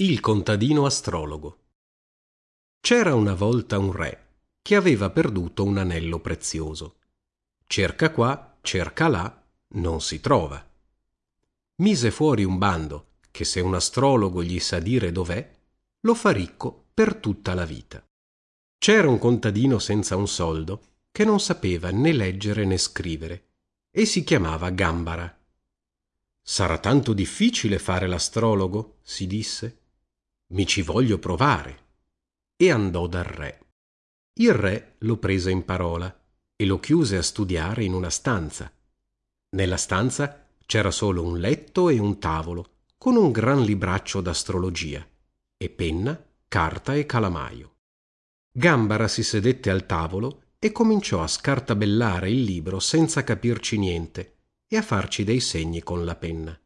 Il contadino astrologo C'era una volta un re che aveva perduto un anello prezioso. Cerca qua, cerca là, non si trova. Mise fuori un bando che se un astrologo gli sa dire dov'è, lo fa ricco per tutta la vita. C'era un contadino senza un soldo che non sapeva né leggere né scrivere e si chiamava Gambara. Sarà tanto difficile fare l'astrologo? si disse mi ci voglio provare. E andò dal re. Il re lo prese in parola e lo chiuse a studiare in una stanza. Nella stanza c'era solo un letto e un tavolo, con un gran libraccio d'astrologia, e penna, carta e calamaio. Gambara si sedette al tavolo e cominciò a scartabellare il libro senza capirci niente e a farci dei segni con la penna.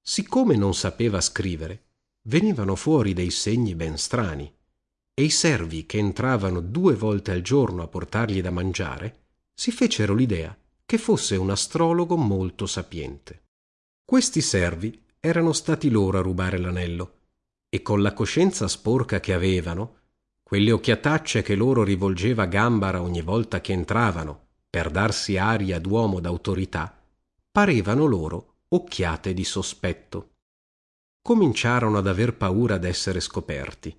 Siccome non sapeva scrivere, venivano fuori dei segni ben strani e i servi che entravano due volte al giorno a portargli da mangiare si fecero l'idea che fosse un astrologo molto sapiente. Questi servi erano stati loro a rubare l'anello e con la coscienza sporca che avevano, quelle occhiatacce che loro rivolgeva Gambara ogni volta che entravano per darsi aria d'uomo d'autorità, parevano loro occhiate di sospetto cominciarono ad aver paura d'essere scoperti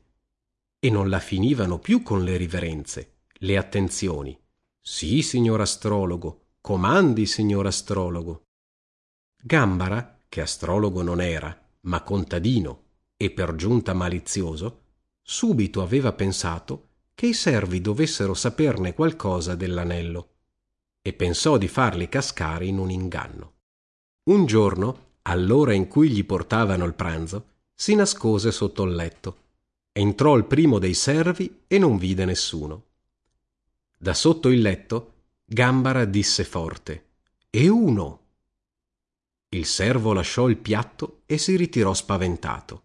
e non la finivano più con le riverenze, le attenzioni. Sì, signor astrologo, comandi, signor astrologo. Gambara, che astrologo non era, ma contadino e per giunta malizioso, subito aveva pensato che i servi dovessero saperne qualcosa dell'anello e pensò di farli cascare in un inganno. Un giorno all'ora in cui gli portavano il pranzo, si nascose sotto il letto. Entrò il primo dei servi e non vide nessuno. Da sotto il letto Gambara disse forte E uno. Il servo lasciò il piatto e si ritirò spaventato.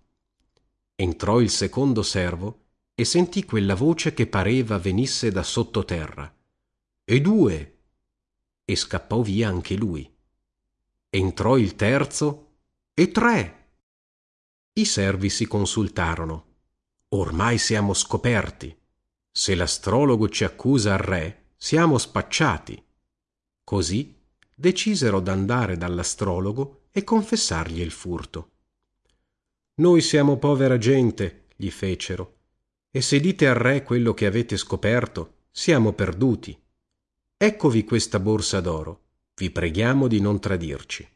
Entrò il secondo servo e sentì quella voce che pareva venisse da sottoterra. E due. E scappò via anche lui entrò il terzo e tre. I servi si consultarono. Ormai siamo scoperti. Se l'astrologo ci accusa al re, siamo spacciati. Così decisero d'andare dall'astrologo e confessargli il furto. Noi siamo povera gente, gli fecero, e se dite al re quello che avete scoperto, siamo perduti. Eccovi questa borsa d'oro vi preghiamo di non tradirci.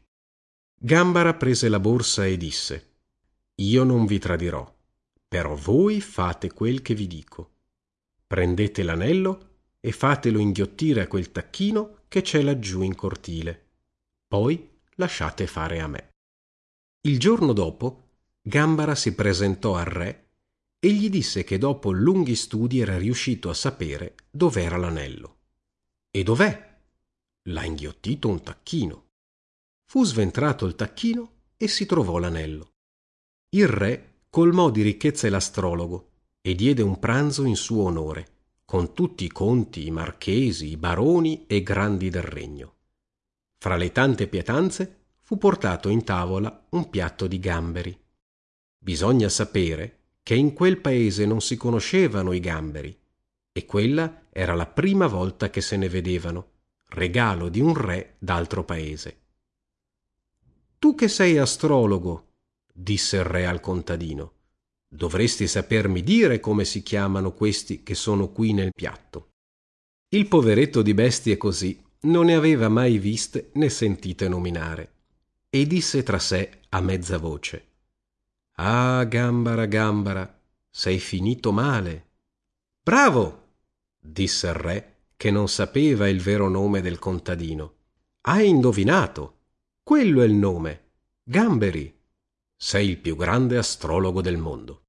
Gambara prese la borsa e disse Io non vi tradirò, però voi fate quel che vi dico. Prendete l'anello e fatelo inghiottire a quel tacchino che c'è laggiù in cortile. Poi lasciate fare a me. Il giorno dopo Gambara si presentò al re e gli disse che dopo lunghi studi era riuscito a sapere dov'era l'anello. E dov'è? L'ha inghiottito un tacchino. Fu sventrato il tacchino e si trovò l'anello. Il re colmò di ricchezze l'astrologo e diede un pranzo in suo onore, con tutti i conti, i marchesi, i baroni e grandi del regno. Fra le tante pietanze fu portato in tavola un piatto di gamberi. Bisogna sapere che in quel paese non si conoscevano i gamberi, e quella era la prima volta che se ne vedevano regalo di un re d'altro paese. Tu che sei astrologo, disse il re al contadino, dovresti sapermi dire come si chiamano questi che sono qui nel piatto. Il poveretto di bestie così non ne aveva mai viste né sentite nominare, e disse tra sé a mezza voce Ah, gambara, gambara, sei finito male. Bravo! disse il re che non sapeva il vero nome del contadino. Hai indovinato. Quello è il nome. Gamberi. Sei il più grande astrologo del mondo.